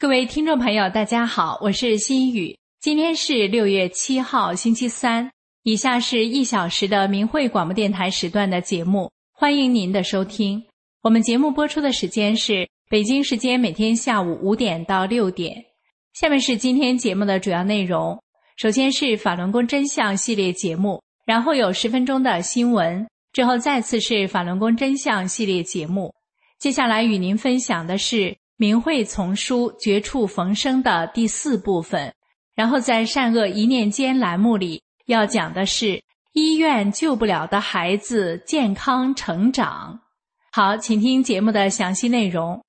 各位听众朋友，大家好，我是心雨。今天是六月七号，星期三。以下是一小时的明慧广播电台时段的节目，欢迎您的收听。我们节目播出的时间是北京时间每天下午五点到六点。下面是今天节目的主要内容：首先是法轮功真相系列节目，然后有十分钟的新闻，之后再次是法轮功真相系列节目。接下来与您分享的是。明慧丛书《绝处逢生》的第四部分，然后在善恶一念间栏目里要讲的是医院救不了的孩子健康成长。好，请听节目的详细内容。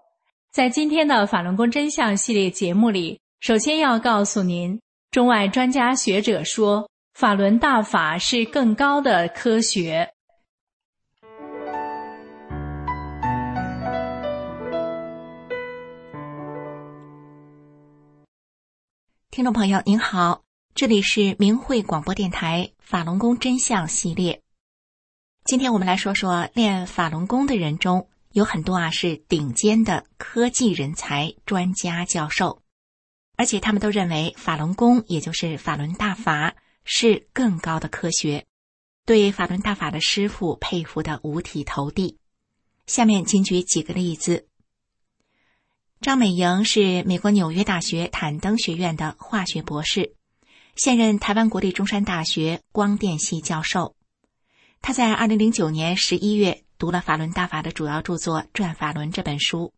在今天的法轮功真相系列节目里，首先要告诉您，中外专家学者说，法轮大法是更高的科学。听众朋友您好，这里是明慧广播电台法轮功真相系列。今天我们来说说练法轮功的人中有很多啊是顶尖的科技人才、专家、教授，而且他们都认为法轮功也就是法轮大法是更高的科学，对法轮大法的师傅佩服的五体投地。下面请举几个例子。张美莹是美国纽约大学坦登学院的化学博士，现任台湾国立中山大学光电系教授。他在二零零九年十一月读了法轮大法的主要著作《转法轮》这本书，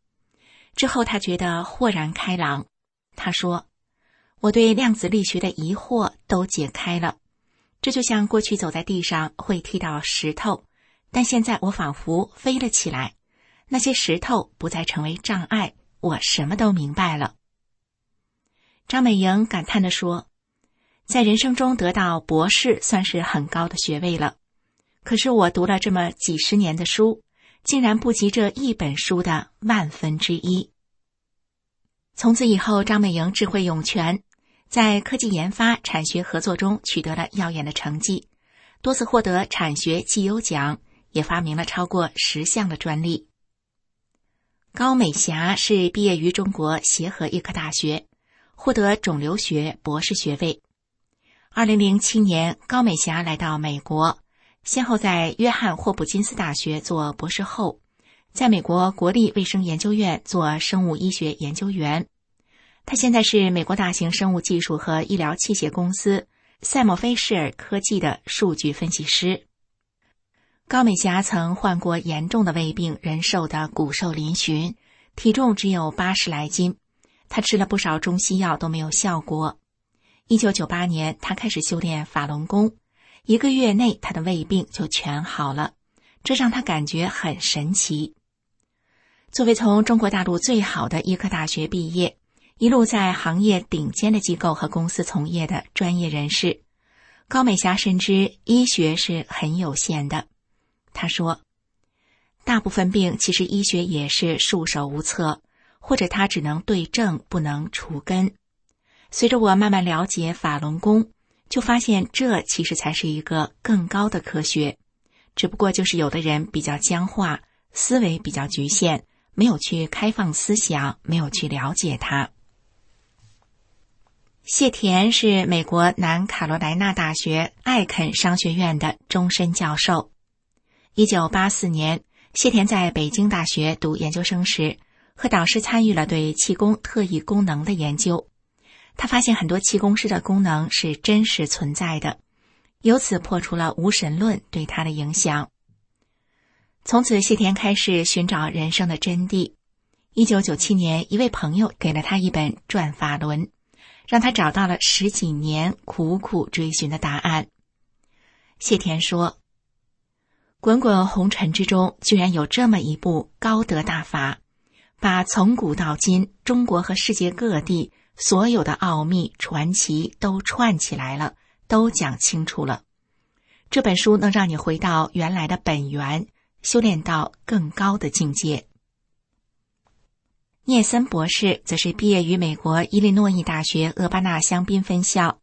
之后他觉得豁然开朗。他说：“我对量子力学的疑惑都解开了，这就像过去走在地上会踢到石头，但现在我仿佛飞了起来，那些石头不再成为障碍。”我什么都明白了，张美莹感叹的说：“在人生中得到博士算是很高的学位了，可是我读了这么几十年的书，竟然不及这一本书的万分之一。”从此以后，张美莹智慧涌泉，在科技研发、产学合作中取得了耀眼的成绩，多次获得产学绩优奖，也发明了超过十项的专利。高美霞是毕业于中国协和医科大学，获得肿瘤学博士学位。二零零七年，高美霞来到美国，先后在约翰霍普金斯大学做博士后，在美国国立卫生研究院做生物医学研究员。他现在是美国大型生物技术和医疗器械公司赛默菲士尔科技的数据分析师。高美霞曾患过严重的胃病，人瘦的骨瘦嶙峋，体重只有八十来斤。她吃了不少中西药都没有效果。一九九八年，她开始修炼法轮功，一个月内她的胃病就全好了，这让她感觉很神奇。作为从中国大陆最好的医科大学毕业，一路在行业顶尖的机构和公司从业的专业人士，高美霞深知医学是很有限的。他说：“大部分病其实医学也是束手无策，或者他只能对症不能除根。随着我慢慢了解法轮功，就发现这其实才是一个更高的科学。只不过就是有的人比较僵化，思维比较局限，没有去开放思想，没有去了解它。”谢田是美国南卡罗来纳大学艾肯商学院的终身教授。一九八四年，谢田在北京大学读研究生时，和导师参与了对气功特异功能的研究。他发现很多气功师的功能是真实存在的，由此破除了无神论对他的影响。从此，谢田开始寻找人生的真谛。一九九七年，一位朋友给了他一本《转法轮》，让他找到了十几年苦苦追寻的答案。谢田说：“滚滚红尘之中，居然有这么一部高德大法，把从古到今中国和世界各地。”所有的奥秘传奇都串起来了，都讲清楚了。这本书能让你回到原来的本源，修炼到更高的境界。聂森博士则是毕业于美国伊利诺伊大学厄巴纳香槟分校，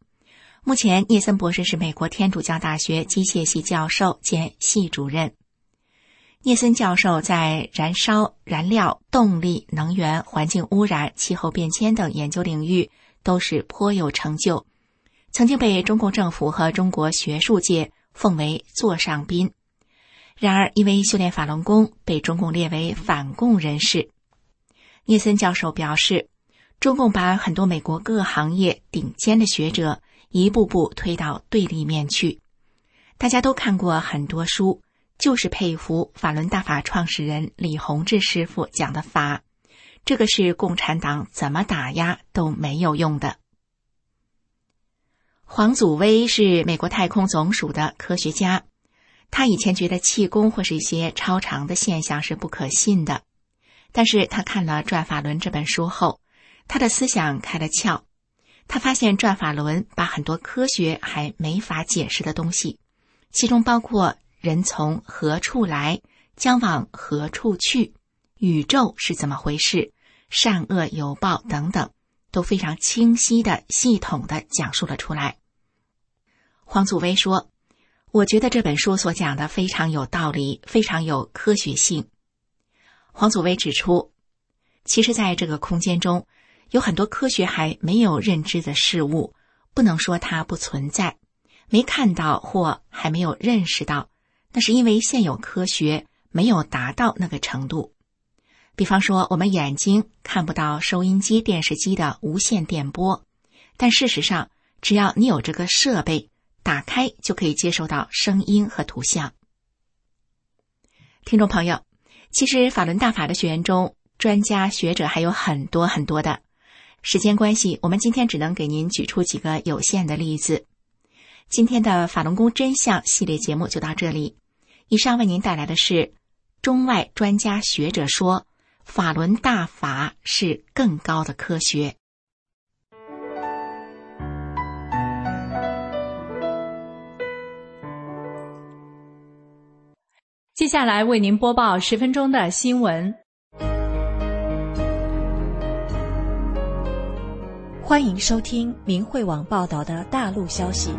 目前聂森博士是美国天主教大学机械系教授兼系主任。聂森教授在燃烧、燃料、动力、能源、环境污染、气候变迁等研究领域都是颇有成就，曾经被中共政府和中国学术界奉为座上宾。然而，因为修炼法轮功，被中共列为反共人士。聂森教授表示，中共把很多美国各行业顶尖的学者一步步推到对立面去。大家都看过很多书。就是佩服法轮大法创始人李洪志师傅讲的法，这个是共产党怎么打压都没有用的。黄祖威是美国太空总署的科学家，他以前觉得气功或是一些超常的现象是不可信的，但是他看了《转法轮》这本书后，他的思想开了窍，他发现《转法轮》把很多科学还没法解释的东西，其中包括。人从何处来，将往何处去？宇宙是怎么回事？善恶有报等等，都非常清晰的、系统的讲述了出来。黄祖威说：“我觉得这本书所讲的非常有道理，非常有科学性。”黄祖威指出，其实在这个空间中，有很多科学还没有认知的事物，不能说它不存在，没看到或还没有认识到。那是因为现有科学没有达到那个程度。比方说，我们眼睛看不到收音机、电视机的无线电波，但事实上，只要你有这个设备，打开就可以接收到声音和图像。听众朋友，其实法轮大法的学员中，专家学者还有很多很多的。时间关系，我们今天只能给您举出几个有限的例子。今天的法轮功真相系列节目就到这里。以上为您带来的是中外专家学者说法轮大法是更高的科学。接下来为您播报十分钟的新闻。欢迎收听明慧网报道的大陆消息。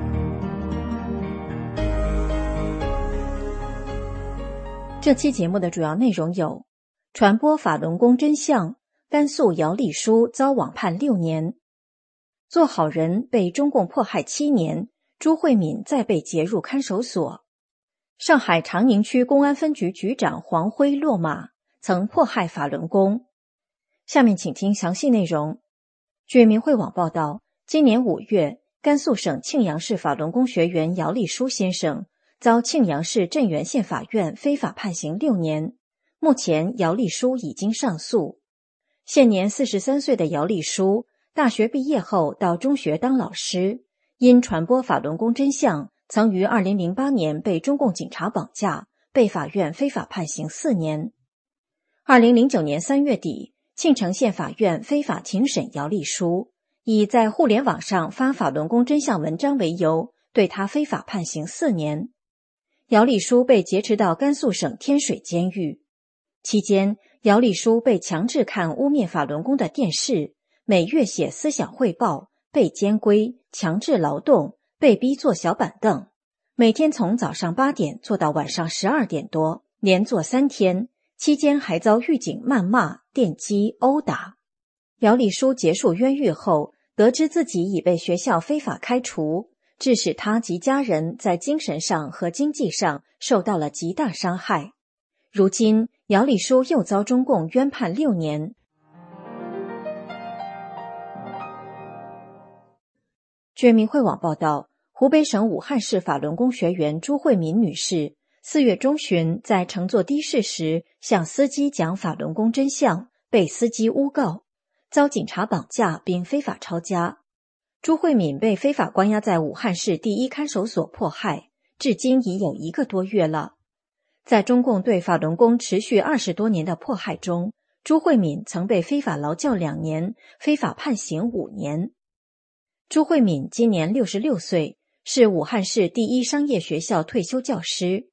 这期节目的主要内容有：传播法轮功真相，甘肃姚丽书遭网判六年；做好人被中共迫害七年，朱慧敏再被劫入看守所；上海长宁区公安分局局长黄辉落马，曾迫害法轮功。下面请听详细内容。据明慧网报道，今年五月，甘肃省庆阳市法轮功学员姚丽书先生。遭庆阳市镇原县法院非法判刑六年，目前姚丽书已经上诉。现年四十三岁的姚丽书，大学毕业后到中学当老师，因传播法轮功真相，曾于二零零八年被中共警察绑架，被法院非法判刑四年。二零零九年三月底，庆城县法院非法庭审姚丽书，以在互联网上发法轮功真相文章为由，对他非法判刑四年。姚丽书被劫持到甘肃省天水监狱，期间，姚丽书被强制看污蔑法轮功的电视，每月写思想汇报，被监规、强制劳动，被逼坐小板凳，每天从早上八点坐到晚上十二点多，连坐三天，期间还遭狱警谩骂、电击、殴打。姚丽书结束冤狱后，得知自己已被学校非法开除。致使他及家人在精神上和经济上受到了极大伤害。如今，姚丽书又遭中共冤判六年。据明慧网报道，湖北省武汉市法轮功学员朱慧敏女士四月中旬在乘坐的士时，向司机讲法轮功真相，被司机诬告，遭警察绑架并非法抄家。朱慧敏被非法关押在武汉市第一看守所迫害，至今已有一个多月了。在中共对法轮功持续二十多年的迫害中，朱慧敏曾被非法劳教两年，非法判刑五年。朱慧敏今年六十六岁，是武汉市第一商业学校退休教师。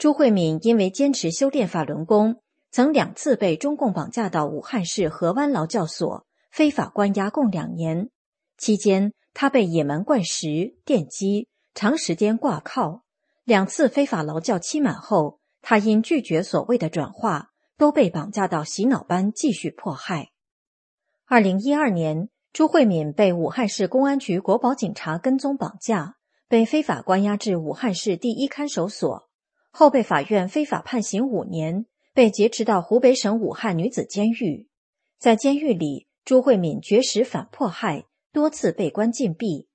朱慧敏因为坚持修炼法轮功，曾两次被中共绑架到武汉市河湾劳教所，非法关押共两年。期间，他被野蛮灌食、电击，长时间挂靠。两次非法劳教期满后，他因拒绝所谓的转化，都被绑架到洗脑班继续迫害。二零一二年，朱慧敏被武汉市公安局国保警察跟踪绑架，被非法关押至武汉市第一看守所，后被法院非法判刑五年，被劫持到湖北省武汉女子监狱。在监狱里，朱慧敏绝食反迫害。多次被关禁闭，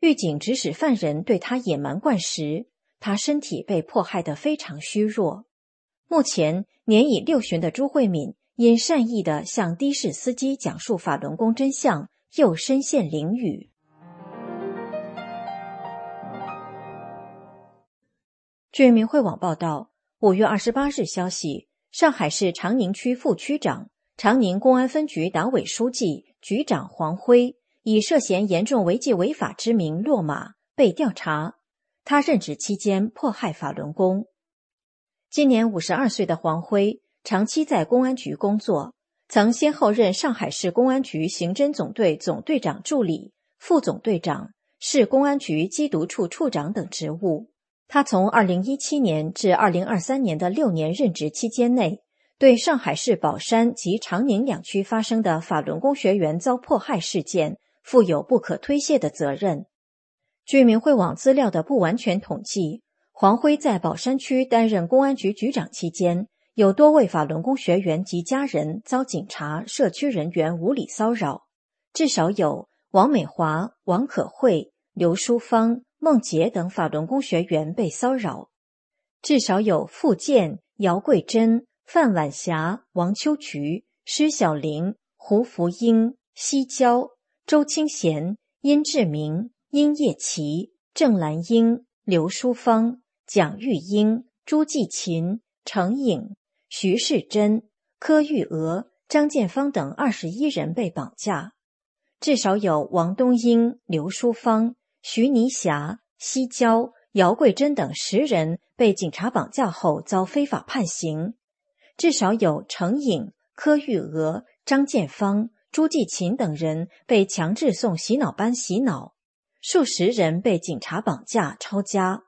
狱警指使犯人对他野蛮灌食，他身体被迫害得非常虚弱。目前年已六旬的朱慧敏，因善意的向的士司机讲述法轮功真相，又身陷囹圄。据明慧网报道，五月二十八日消息，上海市长宁区副区长、长宁公安分局党委书记、局长黄辉。以涉嫌严重违纪违法之名落马被调查。他任职期间迫害法轮功。今年五十二岁的黄辉长期在公安局工作，曾先后任上海市公安局刑侦总队总队长助理、副总队长、市公安局缉毒处处长等职务。他从二零一七年至二零二三年的六年任职期间内。对上海市宝山及长宁两区发生的法轮功学员遭迫害事件。负有不可推卸的责任。据明慧网资料的不完全统计，黄辉在宝山区担任公安局局长期间，有多位法轮功学员及家人遭警察、社区人员无理骚扰，至少有王美华、王可慧、刘淑芳、孟杰等法轮功学员被骚扰；至少有傅健、姚桂珍、范晚霞、王秋菊、施小玲、胡福英、西郊。周清贤、殷志明、殷叶琪、郑兰英、刘淑芳、蒋玉英、朱继琴、程颖、徐世珍、柯玉娥、张建芳等二十一人被绑架，至少有王东英、刘淑芳、徐泥霞、西郊、姚桂珍等十人被警察绑架后遭非法判刑，至少有程颖、柯玉娥、张建芳。朱继琴等人被强制送洗脑班洗脑，数十人被警察绑架抄家。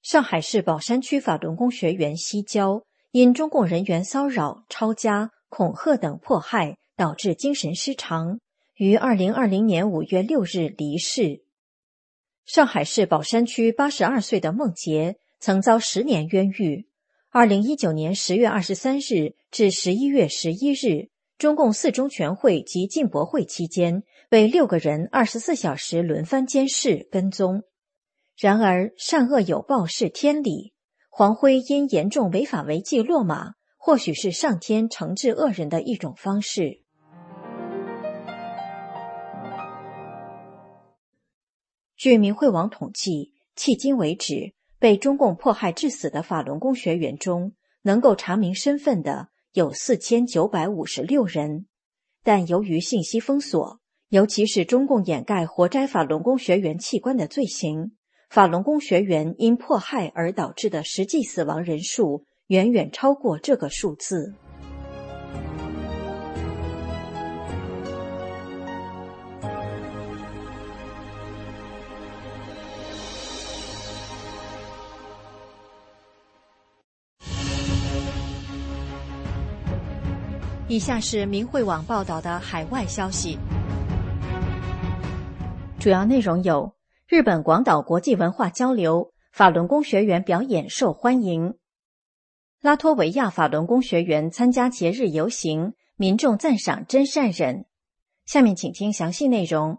上海市宝山区法轮功学员西郊因中共人员骚扰、抄家、恐吓等迫害，导致精神失常，于二零二零年五月六日离世。上海市宝山区八十二岁的孟杰曾遭十年冤狱，二零一九年十月二十三日至十一月十一日。中共四中全会及进博会期间，被六个人二十四小时轮番监视跟踪。然而，善恶有报是天理。黄辉因严重违法违纪落马，或许是上天惩治恶人的一种方式。据明慧网统计，迄今为止，被中共迫害致死的法轮功学员中，能够查明身份的。有四千九百五十六人，但由于信息封锁，尤其是中共掩盖活摘法轮功学员器官的罪行，法轮功学员因迫害而导致的实际死亡人数远远超过这个数字。以下是明慧网报道的海外消息，主要内容有：日本广岛国际文化交流，法轮功学员表演受欢迎；拉脱维亚法轮功学员参加节日游行，民众赞赏真善忍。下面请听详细内容。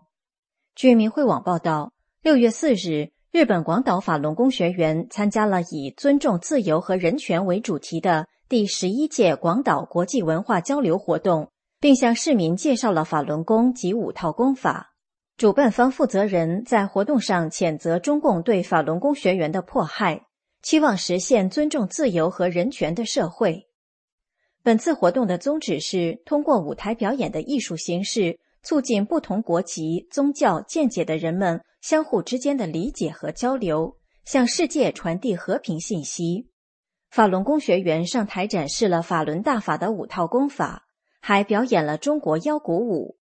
据明慧网报道，六月四日，日本广岛法轮功学员参加了以“尊重自由和人权”为主题的第十一届广岛国际文化交流活动，并向市民介绍了法轮功及五套功法。主办方负责人在活动上谴责中共对法轮功学员的迫害，期望实现尊重自由和人权的社会。本次活动的宗旨是通过舞台表演的艺术形式。促进不同国籍、宗教见解的人们相互之间的理解和交流，向世界传递和平信息。法轮功学员上台展示了法轮大法的五套功法，还表演了中国腰鼓舞。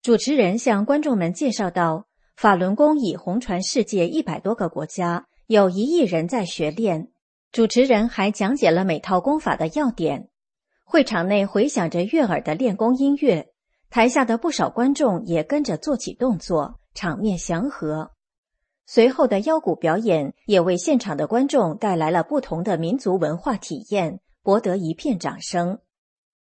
主持人向观众们介绍到，法轮功已红传世界一百多个国家，有一亿人在学练。主持人还讲解了每套功法的要点。会场内回响着悦耳的练功音乐。台下的不少观众也跟着做起动作，场面祥和。随后的腰鼓表演也为现场的观众带来了不同的民族文化体验，博得一片掌声。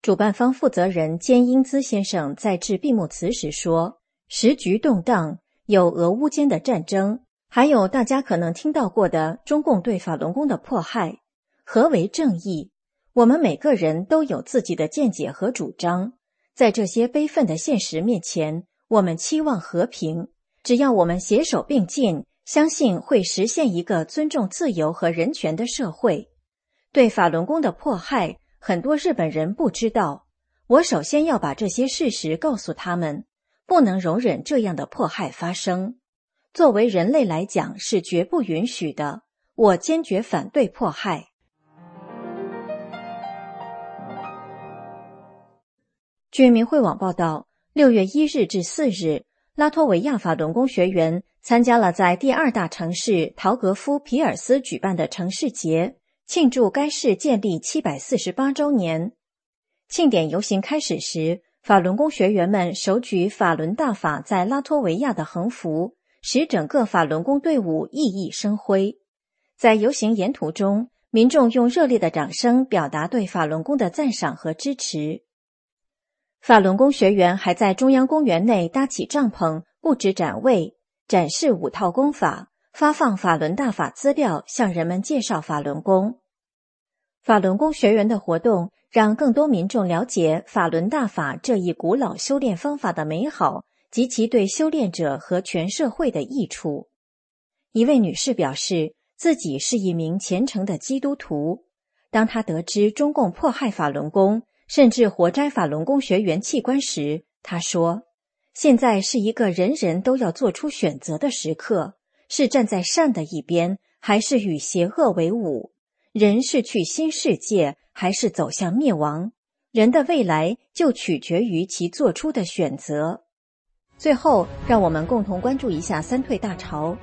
主办方负责人兼英姿先生在致闭幕词时说：“时局动荡，有俄乌间的战争，还有大家可能听到过的中共对法轮功的迫害。何为正义？我们每个人都有自己的见解和主张。”在这些悲愤的现实面前，我们期望和平。只要我们携手并进，相信会实现一个尊重自由和人权的社会。对法轮功的迫害，很多日本人不知道。我首先要把这些事实告诉他们，不能容忍这样的迫害发生。作为人类来讲，是绝不允许的。我坚决反对迫害。据明慧网报道，六月一日至四日，拉脱维亚法轮功学员参加了在第二大城市陶格夫皮尔斯举办的城市节，庆祝该市建立七百四十八周年。庆典游行开始时，法轮功学员们手举法轮大法在拉脱维亚的横幅，使整个法轮功队伍熠熠生辉。在游行沿途中，民众用热烈的掌声表达对法轮功的赞赏和支持。法轮功学员还在中央公园内搭起帐篷，布置展位，展示五套功法，发放法轮大法资料，向人们介绍法轮功。法轮功学员的活动让更多民众了解法轮大法这一古老修炼方法的美好及其对修炼者和全社会的益处。一位女士表示，自己是一名虔诚的基督徒，当她得知中共迫害法轮功。甚至活摘法轮功学员器官时，他说：“现在是一个人人都要做出选择的时刻，是站在善的一边，还是与邪恶为伍？人是去新世界，还是走向灭亡？人的未来就取决于其做出的选择。”最后，让我们共同关注一下三退大潮。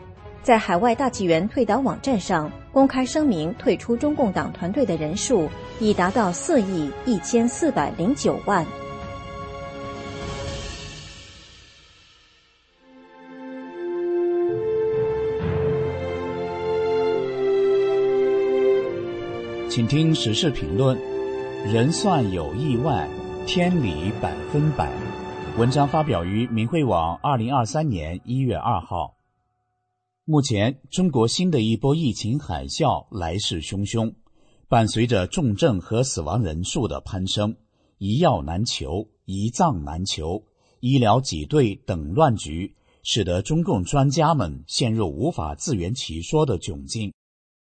在海外大纪元退党网站上公开声明退出中共党团队的人数已达到四亿一千四百零九万。请听时事评论：人算有意外，天理百分百。文章发表于明慧网，二零二三年一月二号。目前，中国新的一波疫情海啸来势汹汹，伴随着重症和死亡人数的攀升，一药难求、一脏难求、医疗挤兑等乱局，使得中共专家们陷入无法自圆其说的窘境。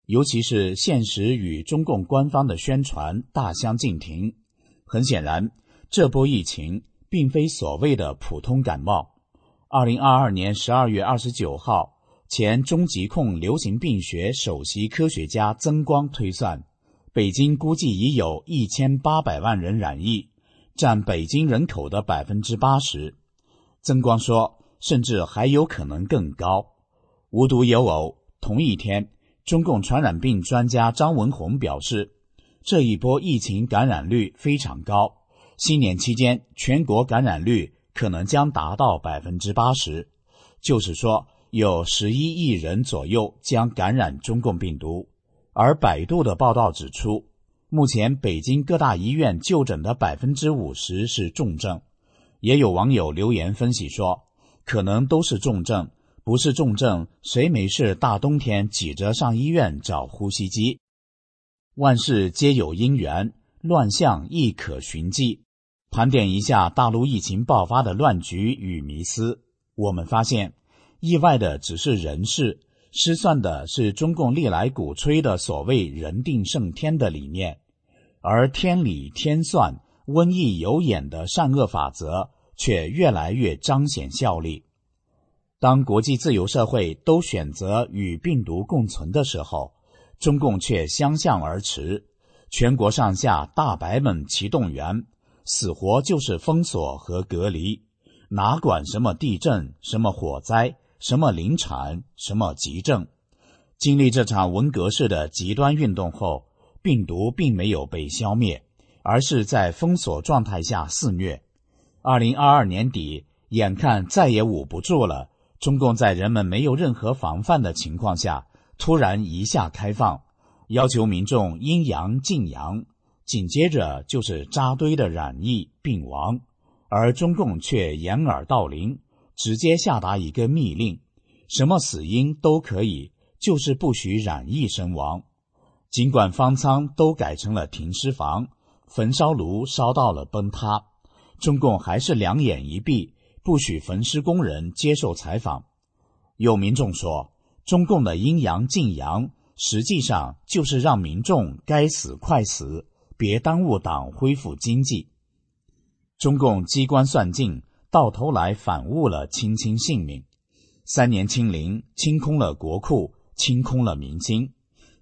尤其是现实与中共官方的宣传大相径庭。很显然，这波疫情并非所谓的普通感冒。二零二二年十二月二十九号。前中疾控流行病学首席科学家曾光推算，北京估计已有一千八百万人染疫，占北京人口的百分之八十。曾光说，甚至还有可能更高。无独有偶，同一天，中共传染病专家张文宏表示，这一波疫情感染率非常高，新年期间全国感染率可能将达到百分之八十，就是说。有十一亿人左右将感染中共病毒，而百度的报道指出，目前北京各大医院就诊的百分之五十是重症。也有网友留言分析说，可能都是重症。不是重症，谁没事大冬天挤着上医院找呼吸机？万事皆有因缘，乱象亦可寻迹。盘点一下大陆疫情爆发的乱局与迷思，我们发现，意外的只是人事，失算的是中共历来鼓吹的所谓“人定胜天”的理念，而天理天算、瘟疫有眼的善恶法则却越来越彰显效力。当国际自由社会都选择与病毒共存的时候，中共却相向而驰，全国上下大白们齐动员，死活就是封锁和隔离，哪管什么地震、什么火灾、什么临产、什么急症。经历这场文革式的极端运动后，病毒并没有被消灭，而是在封锁状态下肆虐。二零二二年底，眼看再也捂不住了。中共在人们没有任何防范的情况下，突然一下开放，要求民众阴阳禁阳，紧接着就是扎堆的染疫病亡，而中共却掩耳盗铃，直接下达一个密令：什么死因都可以，就是不许染疫身亡。尽管方舱都改成了停尸房，焚烧炉烧到了崩塌，中共还是两眼一闭。不许焚尸工人接受采访。有民众说，中共的阴阳禁阳，实际上就是让民众该死快死，别耽误党恢复经济。中共机关算尽，到头来反误了亲亲性命。三年清零，清空了国库，清空了民心，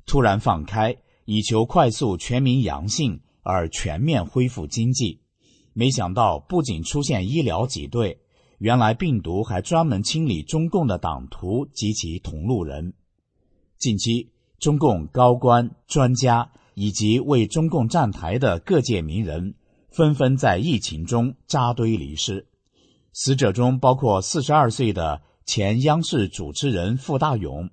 突然放开，以求快速全民阳性而全面恢复经济。没想到，不仅出现医疗挤兑。原来病毒还专门清理中共的党徒及其同路人。近期，中共高官、专家以及为中共站台的各界名人，纷纷在疫情中扎堆离世。死者中包括四十二岁的前央视主持人傅大勇，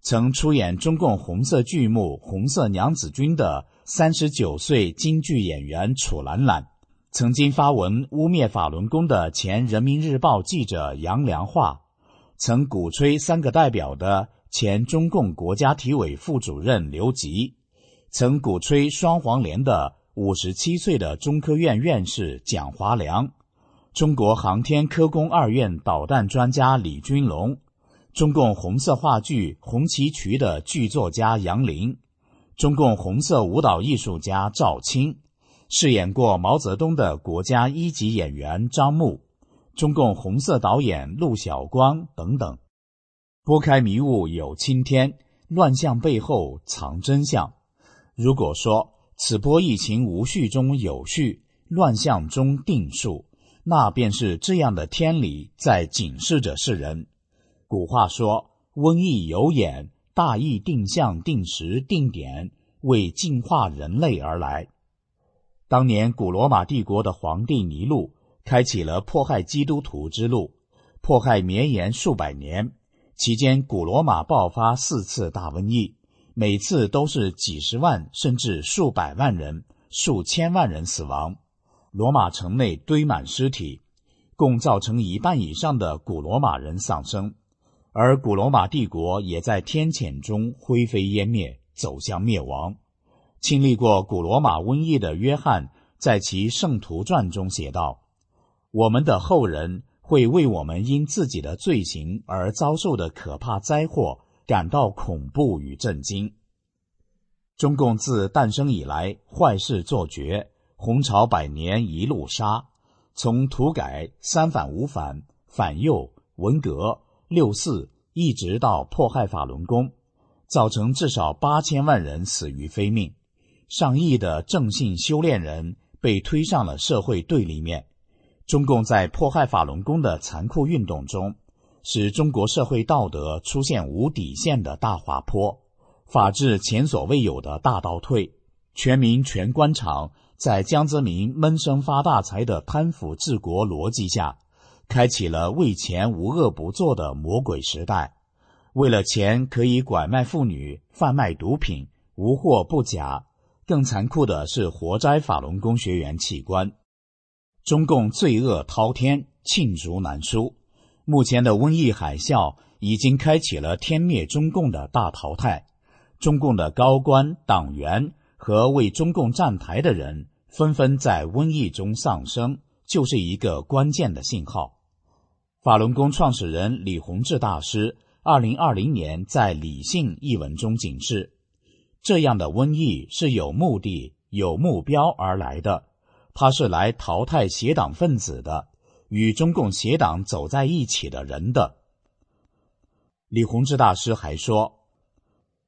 曾出演中共红色剧目《红色娘子军》的三十九岁京剧演员楚兰兰。曾经发文污蔑法轮功的前人民日报记者杨良化，曾鼓吹三个代表的前中共国家体委副主任刘吉，曾鼓吹双黄连的五十七岁的中科院院士蒋华良，中国航天科工二院导弹专家李军龙，中共红色话剧《红旗渠》的剧作家杨林，中共红色舞蹈艺术家赵青。饰演过毛泽东的国家一级演员张牧，中共红色导演陆小光等等，拨开迷雾有青天，乱象背后藏真相。如果说此波疫情无序中有序，乱象中定数，那便是这样的天理在警示着世人。古话说：“瘟疫有眼，大义定向、定时、定点，为净化人类而来。”当年古罗马帝国的皇帝尼禄开启了迫害基督徒之路，迫害绵延数百年。期间，古罗马爆发四次大瘟疫，每次都是几十万甚至数百万人、数千万人死亡。罗马城内堆满尸体，共造成一半以上的古罗马人丧生，而古罗马帝国也在天谴中灰飞烟灭，走向灭亡。经历过古罗马瘟疫的约翰，在其《圣徒传》中写道：“我们的后人会为我们因自己的罪行而遭受的可怕灾祸感到恐怖与震惊。”中共自诞生以来，坏事做绝，红潮百年一路杀，从土改、三反五反、反右、文革、六四，一直到迫害法轮功，造成至少八千万人死于非命。上亿的正信修炼人被推上了社会对立面。中共在迫害法轮功的残酷运动中，使中国社会道德出现无底线的大滑坡，法治前所未有的大倒退，全民全官场在江泽民闷声发大财的贪腐治国逻辑下，开启了为钱无恶不作的魔鬼时代。为了钱，可以拐卖妇女、贩卖毒品，无货不假。更残酷的是，活摘法轮功学员器官。中共罪恶滔天，罄竹难书。目前的瘟疫海啸已经开启了天灭中共的大淘汰，中共的高官、党员和为中共站台的人纷纷在瘟疫中丧生，就是一个关键的信号。法轮功创始人李洪志大师二零二零年在《理性》一文中警示：这样的瘟疫是有目的、有目标而来的，它是来淘汰邪党分子的。与中共邪党走在一起的人的，李洪志大师还说，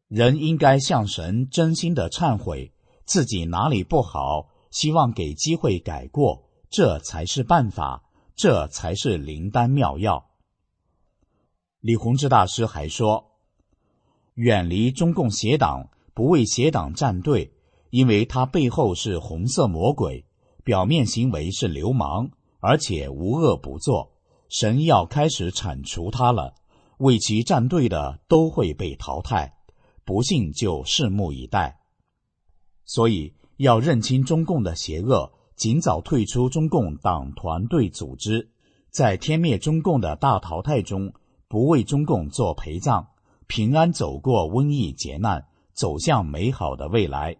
人应该向神真心的忏悔自己哪里不好，希望给机会改过，这才是办法，这才是灵丹妙药。李洪志大师还说，远离中共邪党，不为邪党站队，因为他背后是红色魔鬼，表面行为是流氓。而且无恶不作，神要开始铲除他了，为其站队的都会被淘汰，不信就拭目以待。所以要认清中共的邪恶，尽早退出中共党团队组织，在天灭中共的大淘汰中，不为中共做陪葬，平安走过瘟疫劫难，走向美好的未来。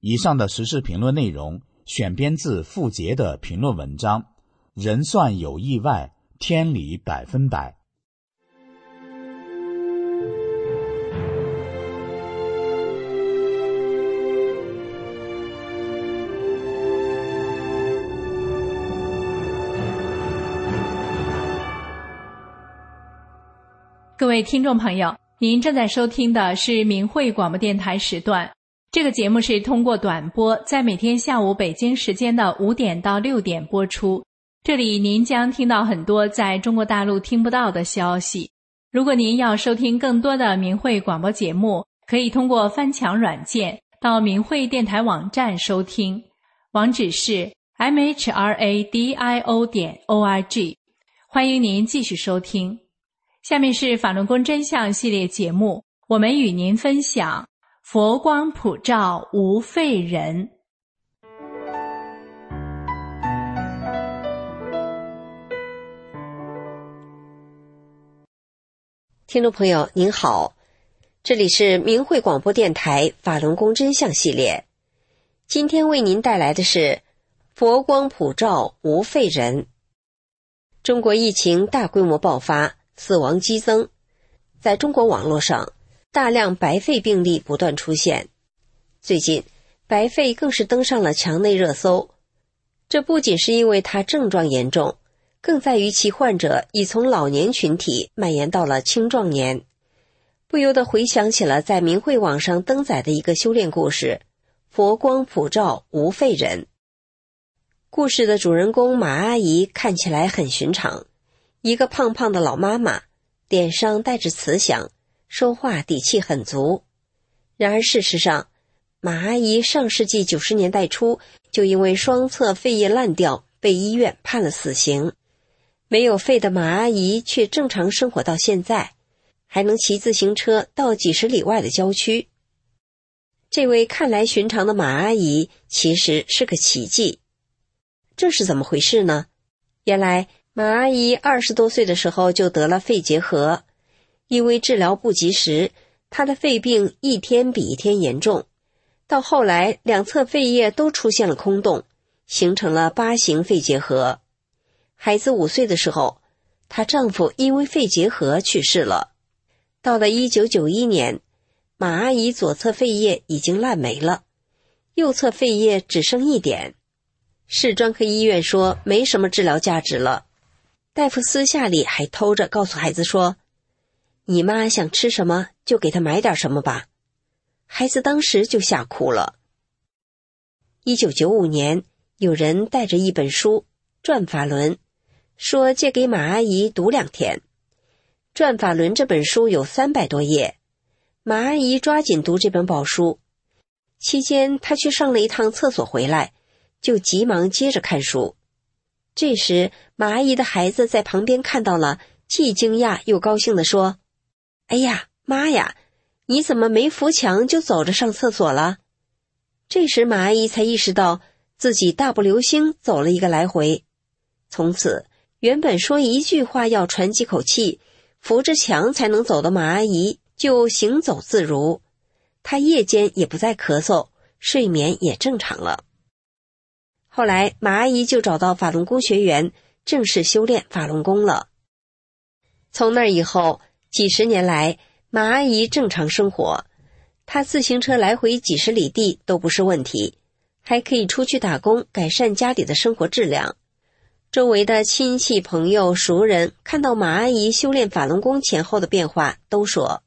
以上的时事评论内容。选编自傅杰的评论文章，《人算有意外，天理百分百》。各位听众朋友，您正在收听的是明慧广播电台时段。这个节目是通过短波，在每天下午北京时间的五点到六点播出。这里您将听到很多在中国大陆听不到的消息。如果您要收听更多的明慧广播节目，可以通过翻墙软件到明慧电台网站收听，网址是 m h r a d i o 点 o r g。欢迎您继续收听。下面是法轮功真相系列节目，我们与您分享。佛光普照无废人。听众朋友您好，这里是明慧广播电台法轮功真相系列，今天为您带来的是佛光普照无废人。中国疫情大规模爆发，死亡激增，在中国网络上。大量白肺病例不断出现，最近白肺更是登上了墙内热搜。这不仅是因为它症状严重，更在于其患者已从老年群体蔓延到了青壮年。不由得回想起了在明慧网上登载的一个修炼故事：“佛光普照无废人。”故事的主人公马阿姨看起来很寻常，一个胖胖的老妈妈，脸上带着慈祥。说话底气很足，然而事实上，马阿姨上世纪九十年代初就因为双侧肺叶烂掉被医院判了死刑。没有肺的马阿姨却正常生活到现在，还能骑自行车到几十里外的郊区。这位看来寻常的马阿姨其实是个奇迹，这是怎么回事呢？原来马阿姨二十多岁的时候就得了肺结核。因为治疗不及时，她的肺病一天比一天严重，到后来两侧肺叶都出现了空洞，形成了八型肺结核。孩子五岁的时候，她丈夫因为肺结核去世了。到了一九九一年，马阿姨左侧肺叶已经烂没了，右侧肺叶只剩一点，市专科医院说没什么治疗价值了。大夫私下里还偷着告诉孩子说。你妈想吃什么，就给她买点什么吧。孩子当时就吓哭了。一九九五年，有人带着一本书《转法轮》，说借给马阿姨读两天。《转法轮》这本书有三百多页，马阿姨抓紧读这本宝书。期间，她去上了一趟厕所，回来就急忙接着看书。这时，马阿姨的孩子在旁边看到了，既惊讶又高兴地说。哎呀妈呀！你怎么没扶墙就走着上厕所了？这时马阿姨才意识到自己大步流星走了一个来回。从此，原本说一句话要喘几口气，扶着墙才能走的马阿姨就行走自如。她夜间也不再咳嗽，睡眠也正常了。后来，马阿姨就找到法轮功学员，正式修炼法轮功了。从那以后，几十年来，马阿姨正常生活，她自行车来回几十里地都不是问题，还可以出去打工，改善家里的生活质量。周围的亲戚、朋友、熟人看到马阿姨修炼法轮功前后的变化，都说：“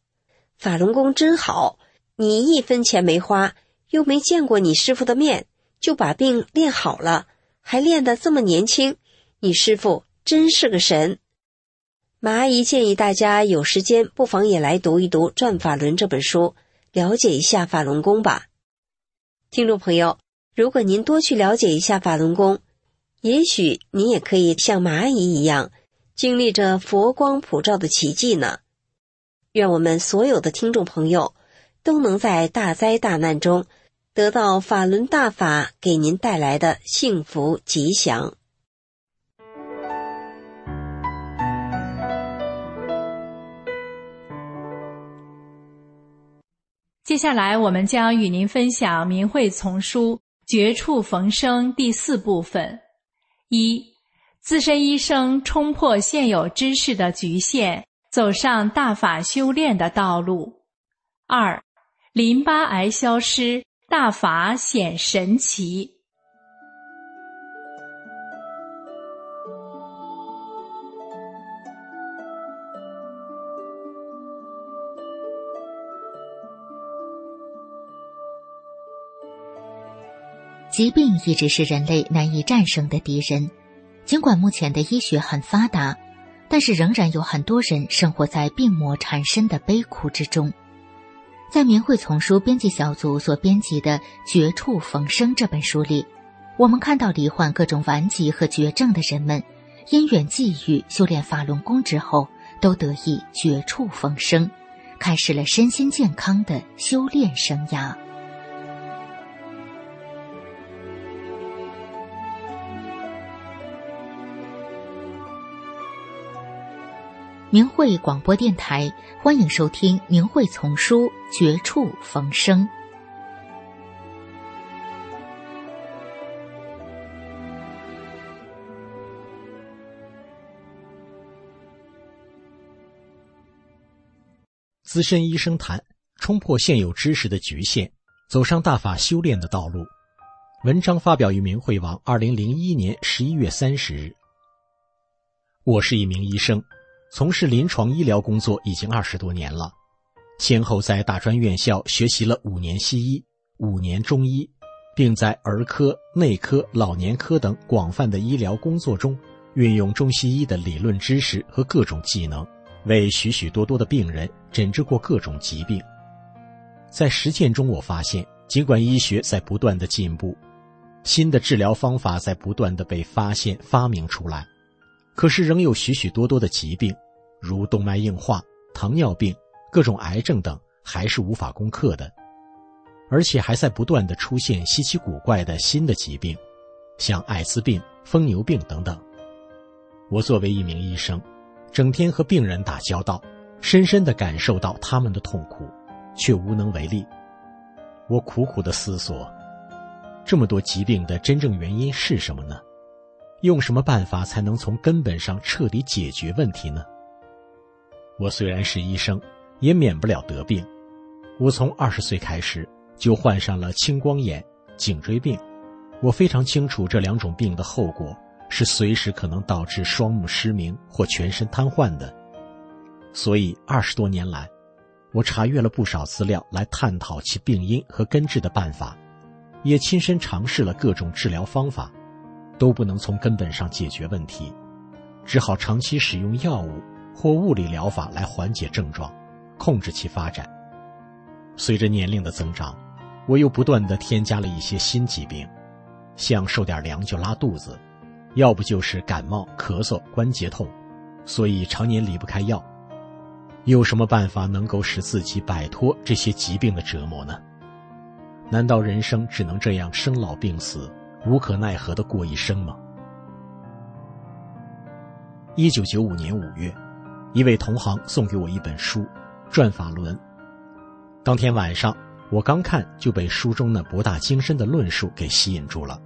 法轮功真好，你一分钱没花，又没见过你师傅的面，就把病练好了，还练得这么年轻，你师傅真是个神。”马阿姨建议大家有时间不妨也来读一读《转法轮》这本书，了解一下法轮功吧。听众朋友，如果您多去了解一下法轮功，也许你也可以像马阿姨一样，经历着佛光普照的奇迹呢。愿我们所有的听众朋友都能在大灾大难中，得到法轮大法给您带来的幸福吉祥。接下来，我们将与您分享《明慧丛书》绝处逢生第四部分。一、资深医生冲破现有知识的局限，走上大法修炼的道路。二、淋巴癌消失，大法显神奇。疾病一直是人类难以战胜的敌人。尽管目前的医学很发达，但是仍然有很多人生活在病魔缠身的悲苦之中。在明慧丛书编辑小组所编辑的《绝处逢生》这本书里，我们看到罹患各种顽疾和绝症的人们，因缘际遇修炼法轮功之后，都得以绝处逢生，开始了身心健康的修炼生涯。明慧广播电台，欢迎收听《明慧丛书·绝处逢生》。资深医生谈冲破现有知识的局限，走上大法修炼的道路。文章发表于明慧网，二零零一年十一月三十日。我是一名医生。从事临床医疗工作已经二十多年了，先后在大专院校学习了五年西医、五年中医，并在儿科、内科、老年科等广泛的医疗工作中，运用中西医的理论知识和各种技能，为许许多多的病人诊治过各种疾病。在实践中，我发现，尽管医学在不断的进步，新的治疗方法在不断的被发现、发明出来，可是仍有许许多多的疾病。如动脉硬化、糖尿病、各种癌症等，还是无法攻克的，而且还在不断的出现稀奇古怪的新的疾病，像艾滋病、疯牛病等等。我作为一名医生，整天和病人打交道，深深的感受到他们的痛苦，却无能为力。我苦苦的思索，这么多疾病的真正原因是什么呢？用什么办法才能从根本上彻底解决问题呢？我虽然是医生，也免不了得病。我从二十岁开始就患上了青光眼、颈椎病。我非常清楚这两种病的后果是随时可能导致双目失明或全身瘫痪的。所以二十多年来，我查阅了不少资料来探讨其病因和根治的办法，也亲身尝试了各种治疗方法，都不能从根本上解决问题，只好长期使用药物。或物理疗法来缓解症状，控制其发展。随着年龄的增长，我又不断的添加了一些新疾病，像受点凉就拉肚子，要不就是感冒、咳嗽、关节痛，所以常年离不开药。有什么办法能够使自己摆脱这些疾病的折磨呢？难道人生只能这样生老病死、无可奈何的过一生吗？一九九五年五月，一位同行送给我一本书《转法轮》。当天晚上，我刚看就被书中那博大精深的论述给吸引住了。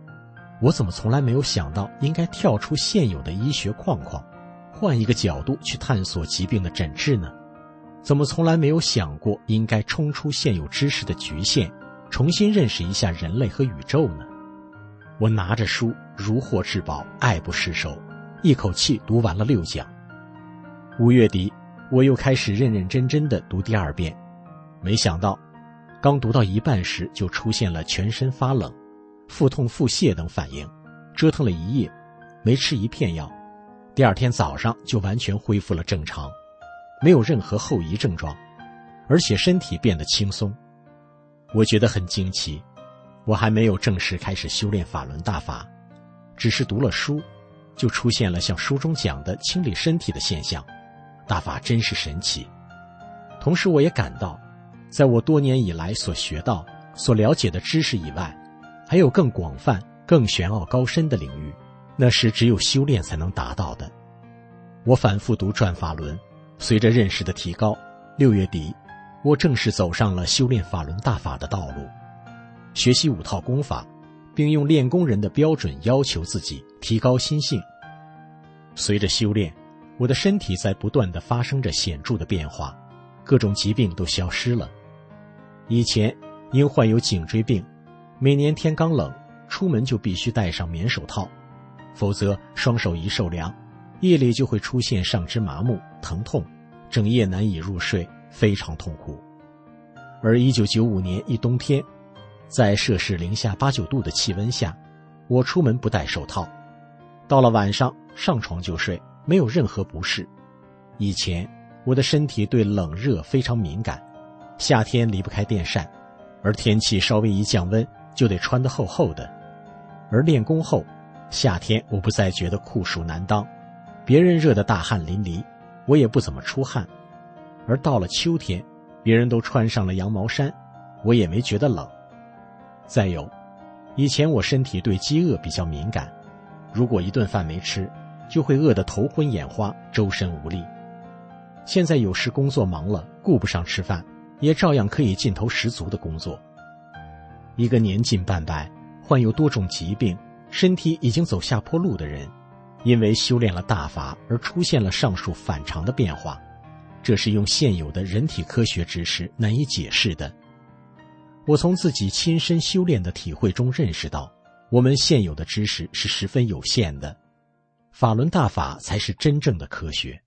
我怎么从来没有想到应该跳出现有的医学框框，换一个角度去探索疾病的诊治呢？怎么从来没有想过应该冲出现有知识的局限，重新认识一下人类和宇宙呢？我拿着书如获至宝，爱不释手，一口气读完了六讲。五月底，我又开始认认真真的读第二遍。没想到，刚读到一半时就出现了全身发冷、腹痛、腹泻等反应，折腾了一夜，没吃一片药，第二天早上就完全恢复了正常，没有任何后遗症状，而且身体变得轻松。我觉得很惊奇，我还没有正式开始修炼法轮大法，只是读了书，就出现了像书中讲的清理身体的现象，大法真是神奇。同时，我也感到。在我多年以来所学到、所了解的知识以外，还有更广泛、更玄奥高深的领域，那是只有修炼才能达到的。我反复读《转法轮》，随着认识的提高，六月底，我正式走上了修炼法轮大法的道路，学习五套功法，并用练功人的标准要求自己，提高心性。随着修炼，我的身体在不断的发生着显著的变化，各种疾病都消失了。以前因患有颈椎病，每年天刚冷，出门就必须戴上棉手套，否则双手一受凉，夜里就会出现上肢麻木、疼痛，整夜难以入睡，非常痛苦。而一九九五年一冬天，在摄氏零下八九度的气温下，我出门不戴手套，到了晚上上床就睡，没有任何不适。以前我的身体对冷热非常敏感。夏天离不开电扇，而天气稍微一降温，就得穿得厚厚的。而练功后，夏天我不再觉得酷暑难当，别人热得大汗淋漓，我也不怎么出汗。而到了秋天，别人都穿上了羊毛衫，我也没觉得冷。再有，以前我身体对饥饿比较敏感，如果一顿饭没吃，就会饿得头昏眼花、周身无力。现在有时工作忙了，顾不上吃饭。也照样可以劲头十足的工作。一个年近半百、患有多种疾病、身体已经走下坡路的人，因为修炼了大法而出现了上述反常的变化，这是用现有的人体科学知识难以解释的。我从自己亲身修炼的体会中认识到，我们现有的知识是十分有限的，法轮大法才是真正的科学。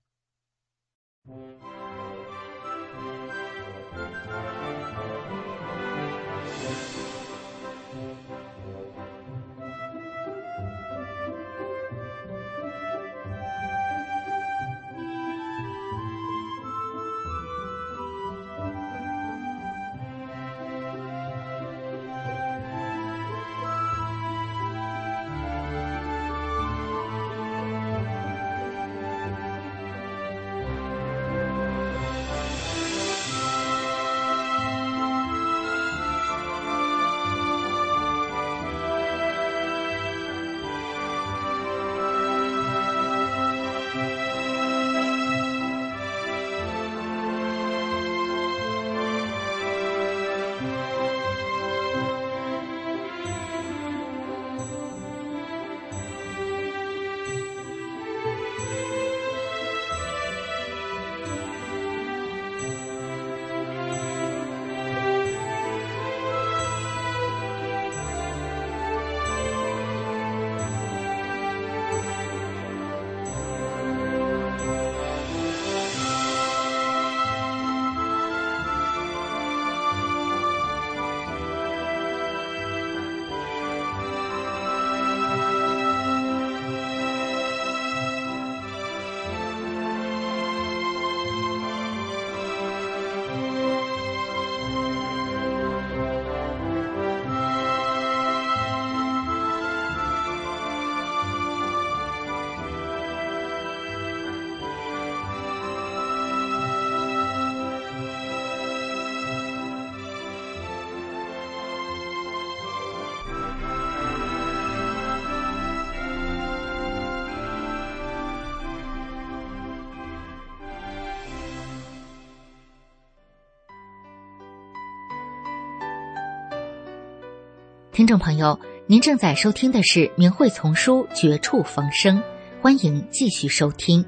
听众朋友，您正在收听的是明慧丛书《绝处逢生》，欢迎继续收听。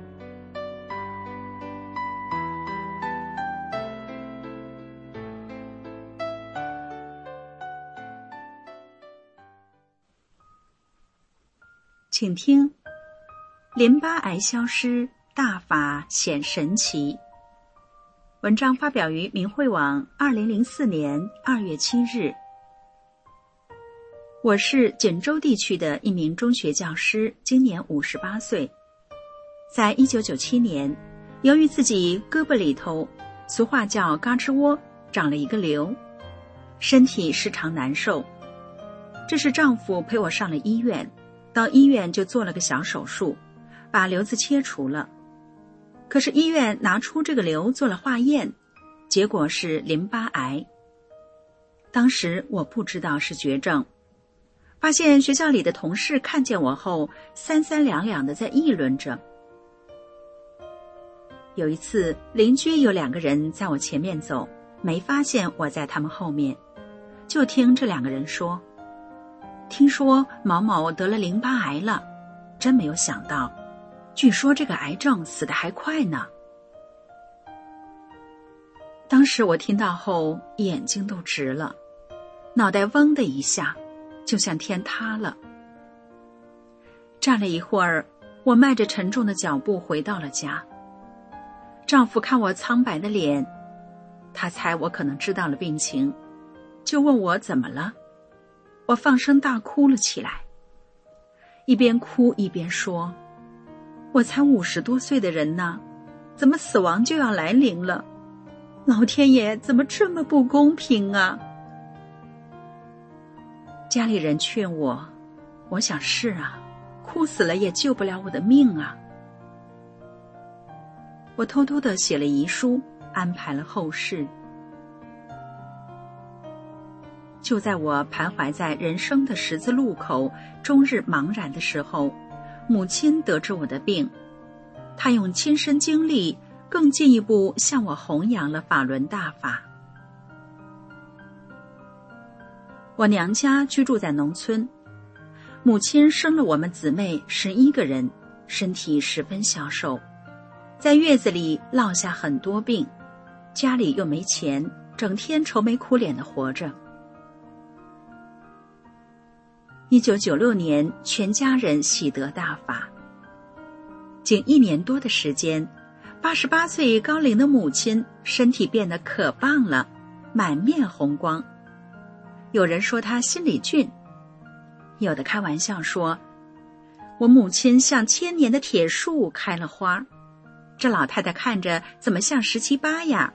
请听：淋巴癌消失，大法显神奇。文章发表于明慧网，二零零四年二月七日。我是锦州地区的一名中学教师，今年五十八岁。在一九九七年，由于自己胳膊里头，俗话叫嘎吱窝，长了一个瘤，身体时常难受。这是丈夫陪我上了医院。到医院就做了个小手术，把瘤子切除了。可是医院拿出这个瘤做了化验，结果是淋巴癌。当时我不知道是绝症，发现学校里的同事看见我后，三三两两的在议论着。有一次，邻居有两个人在我前面走，没发现我在他们后面，就听这两个人说。听说毛毛得了淋巴癌了，真没有想到。据说这个癌症死的还快呢。当时我听到后，眼睛都直了，脑袋嗡的一下，就像天塌了。站了一会儿，我迈着沉重的脚步回到了家。丈夫看我苍白的脸，他猜我可能知道了病情，就问我怎么了。我放声大哭了起来，一边哭一边说：“我才五十多岁的人呢，怎么死亡就要来临了？老天爷怎么这么不公平啊？”家里人劝我，我想是啊，哭死了也救不了我的命啊。我偷偷的写了遗书，安排了后事。就在我徘徊在人生的十字路口，终日茫然的时候，母亲得知我的病，她用亲身经历更进一步向我弘扬了法轮大法。我娘家居住在农村，母亲生了我们姊妹十一个人，身体十分消瘦，在月子里落下很多病，家里又没钱，整天愁眉苦脸的活着。一九九六年，全家人喜得大法。仅一年多的时间，八十八岁高龄的母亲身体变得可棒了，满面红光。有人说他心里俊，有的开玩笑说：“我母亲像千年的铁树开了花。”这老太太看着怎么像十七八呀？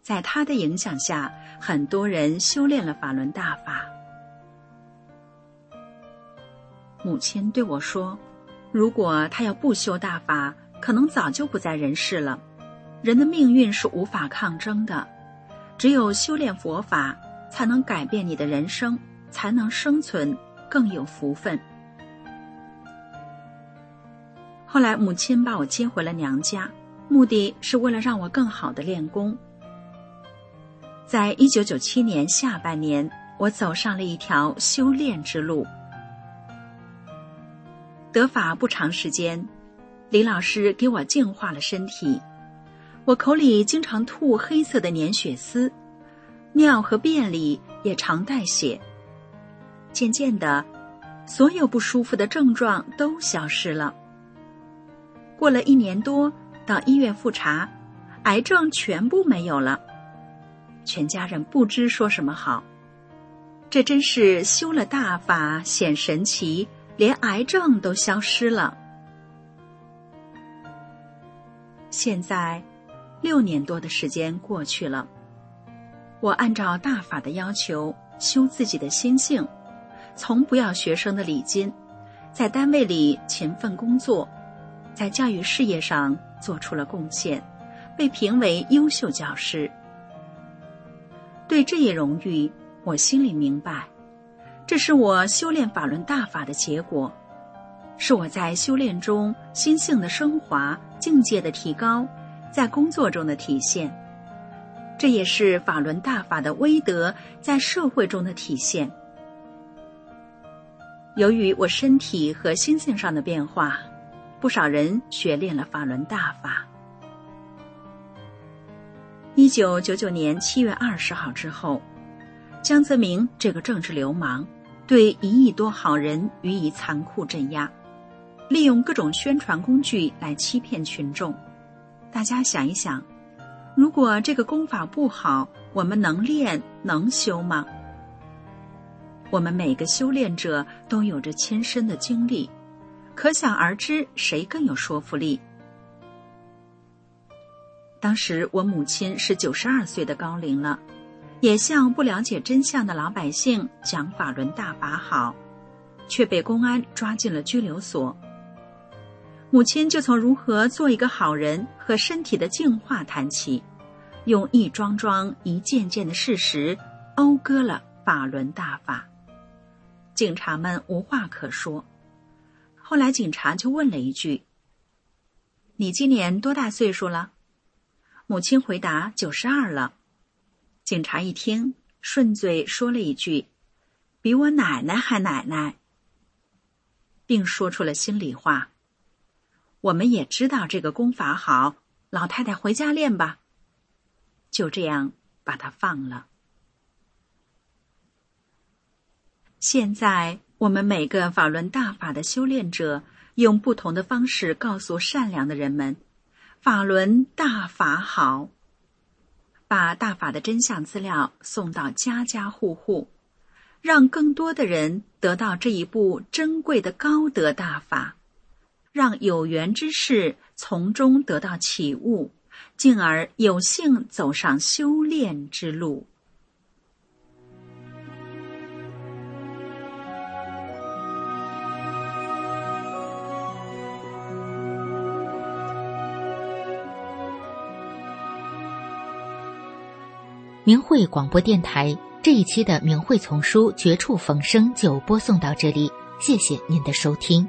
在她的影响下，很多人修炼了法轮大法。母亲对我说：“如果他要不修大法，可能早就不在人世了。人的命运是无法抗争的，只有修炼佛法，才能改变你的人生，才能生存，更有福分。”后来，母亲把我接回了娘家，目的是为了让我更好的练功。在一九九七年下半年，我走上了一条修炼之路。得法不长时间，李老师给我净化了身体。我口里经常吐黑色的粘血丝，尿和便里也常带血。渐渐的，所有不舒服的症状都消失了。过了一年多，到医院复查，癌症全部没有了。全家人不知说什么好。这真是修了大法显神奇。连癌症都消失了。现在，六年多的时间过去了，我按照大法的要求修自己的心性，从不要学生的礼金，在单位里勤奋工作，在教育事业上做出了贡献，被评为优秀教师。对这一荣誉，我心里明白。这是我修炼法轮大法的结果，是我在修炼中心性的升华、境界的提高，在工作中的体现。这也是法轮大法的威德在社会中的体现。由于我身体和心性上的变化，不少人学练了法轮大法。一九九九年七月二十号之后，江泽民这个政治流氓对一亿多好人予以残酷镇压，利用各种宣传工具来欺骗群众。大家想一想，如果这个功法不好，我们能练能修吗？我们每个修炼者都有着亲身的经历，可想而知，谁更有说服力？当时我母亲是九十二岁的高龄了，也向不了解真相的老百姓讲法轮大法好，却被公安抓进了拘留所。母亲就从如何做一个好人和身体的净化谈起，用一桩桩、一件件的事实讴歌了法轮大法。警察们无话可说。后来警察就问了一句：“你今年多大岁数了？”母亲回答：“九十二了。”警察一听，顺嘴说了一句：“比我奶奶还奶奶。”并说出了心里话：“我们也知道这个功法好，老太太回家练吧。”就这样把它放了。现在，我们每个法轮大法的修炼者，用不同的方式告诉善良的人们。法轮大法好，把大法的真相资料送到家家户户，让更多的人得到这一部珍贵的高德大法，让有缘之士从中得到启悟，进而有幸走上修炼之路。明慧广播电台这一期的明慧丛书《绝处逢生》就播送到这里，谢谢您的收听。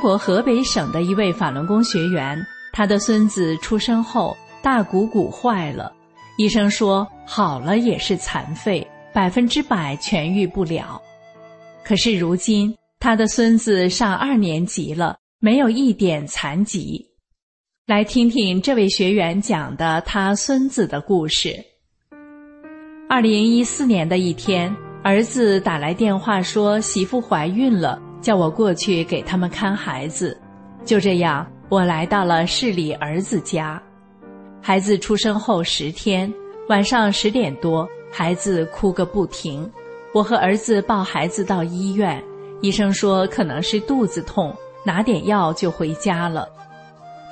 国河北省的一位法轮功学员，他的孙子出生后大股骨坏了，医生说好了也是残废，百分之百痊愈不了。可是如今他的孙子上二年级了，没有一点残疾。来听听这位学员讲的他孙子的故事。二零一四年的一天，儿子打来电话说媳妇怀孕了。叫我过去给他们看孩子，就这样，我来到了市里儿子家。孩子出生后十天，晚上十点多，孩子哭个不停。我和儿子抱孩子到医院，医生说可能是肚子痛，拿点药就回家了。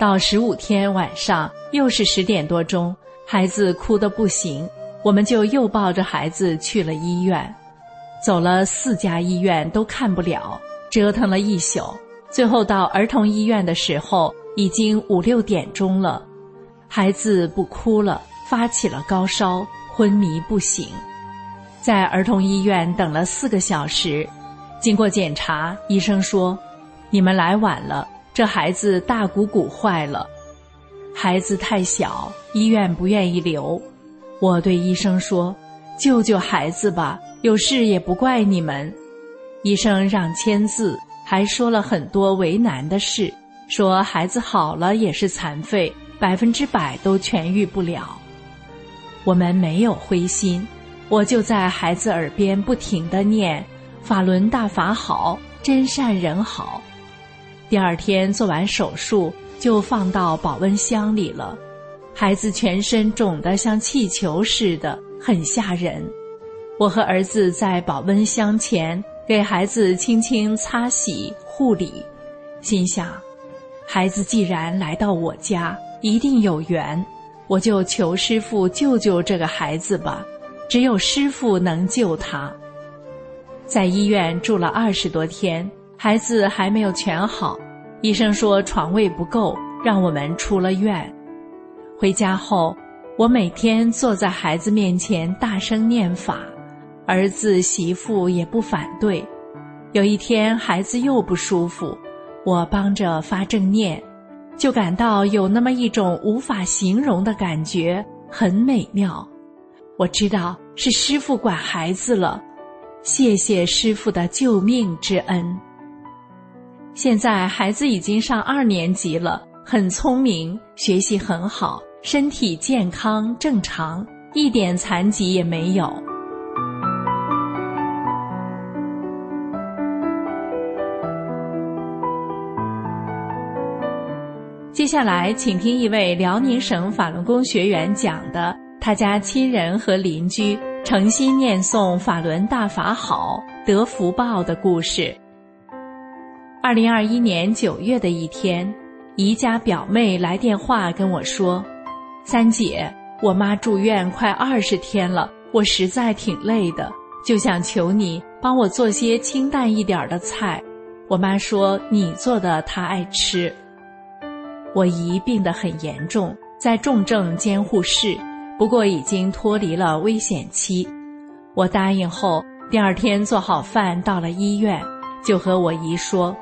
到十五天晚上，又是十点多钟，孩子哭得不行，我们就又抱着孩子去了医院，走了四家医院都看不了。折腾了一宿，最后到儿童医院的时候已经五六点钟了。孩子不哭了，发起了高烧，昏迷不醒。在儿童医院等了四个小时，经过检查，医生说：“你们来晚了，这孩子大股骨坏了。孩子太小，医院不愿意留。”我对医生说：“救救孩子吧，有事也不怪你们。”医生让签字，还说了很多为难的事，说孩子好了也是残废，百分之百都痊愈不了。我们没有灰心，我就在孩子耳边不停的念“法轮大法好，真善人好”。第二天做完手术，就放到保温箱里了。孩子全身肿得像气球似的，很吓人。我和儿子在保温箱前给孩子轻轻擦洗护理，心想：孩子既然来到我家，一定有缘，我就求师傅救救这个孩子吧。只有师傅能救他。在医院住了二十多天，孩子还没有全好，医生说床位不够，让我们出了院。回家后，我每天坐在孩子面前大声念法，儿子媳妇也不反对。有一天孩子又不舒服，我帮着发正念，就感到有那么一种无法形容的感觉，很美妙。我知道是师傅管孩子了，谢谢师傅的救命之恩。现在孩子已经上二年级了，很聪明，学习很好。身体健康正常，一点残疾也没有。接下来，请听一位辽宁省法轮功学员讲的他家亲人和邻居诚心念诵法轮大法好得福报的故事。二零二一年九月的一天，姨家表妹来电话跟我说。三姐，我妈住院快二十天了，我实在挺累的，就想求你帮我做些清淡一点的菜。我妈说你做的她爱吃。我姨病得很严重，在重症监护室，不过已经脱离了危险期。我答应后，第二天做好饭到了医院，就和我姨说，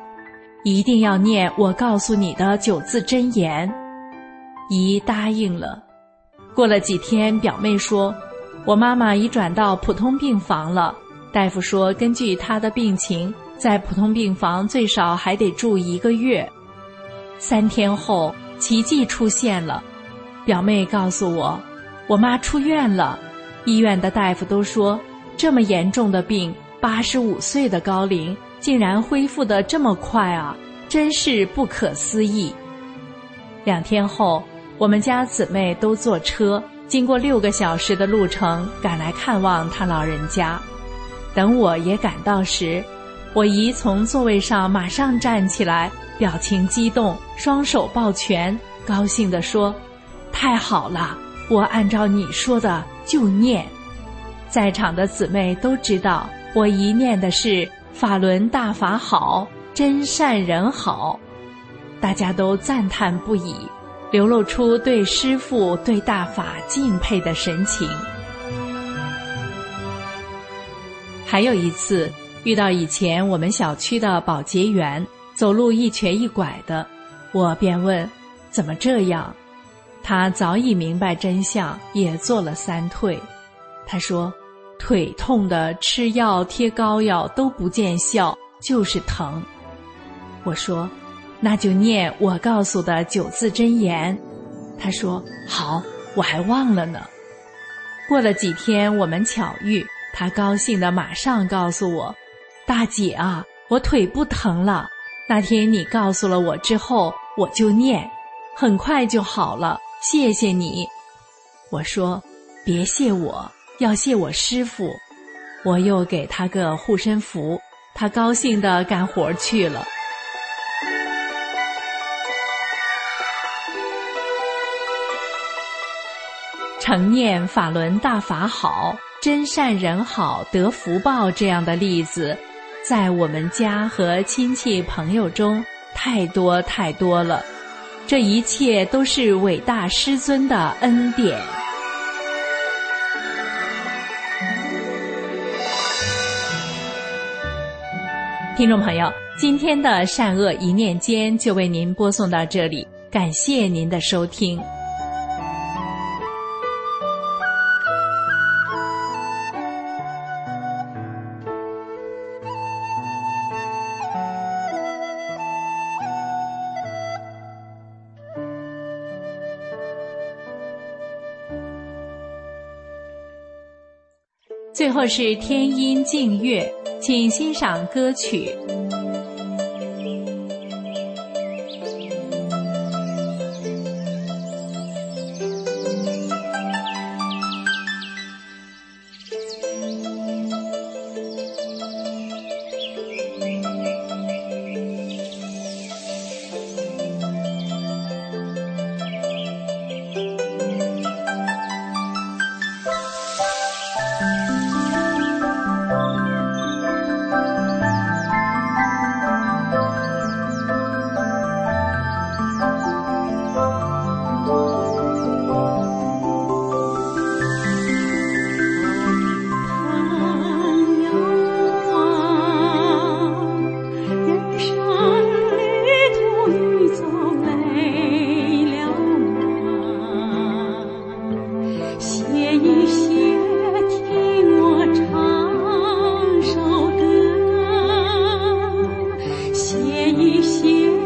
一定要念我告诉你的九字真言。姨答应了。过了几天，表妹说：“我妈妈已转到普通病房了。大夫说，根据她的病情，在普通病房最少还得住一个月。”三天后，奇迹出现了。表妹告诉我，我妈出院了。医院的大夫都说，这么严重的病，八十五岁的高龄，竟然恢复的这么快啊！真是不可思议。两天后。我们家姊妹都坐车，经过六个小时的路程赶来看望她老人家。等我也赶到时，我姨从座位上马上站起来，表情激动，双手抱拳，高兴地说：“太好了，我按照你说的就念。”在场的姊妹都知道，我一念的是“法轮大法好，真善人好”，大家都赞叹不已。流露出对师父、对大法敬佩的神情。还有一次，遇到以前我们小区的保洁员，走路一瘸一拐的，我便问：“怎么这样？”他早已明白真相，也做了三退。他说：“腿痛的吃药贴膏药都不见效，就是疼。”我说。那就念我告诉的九字真言。他说好，我还忘了呢。过了几天，我们巧遇，他高兴的马上告诉我：“大姐啊，我腿不疼了。那天你告诉了我之后，我就念，很快就好了。谢谢你。”我说：“别谢我，要谢我师傅。”我又给他个护身符，他高兴的干活去了。成念法轮大法好，真善人好得福报这样的例子，在我们家和亲戚朋友中太多太多了。这一切都是伟大师尊的恩典。听众朋友，今天的善恶一念间就为您播送到这里，感谢您的收听。或是天音静月，请欣赏歌曲。一些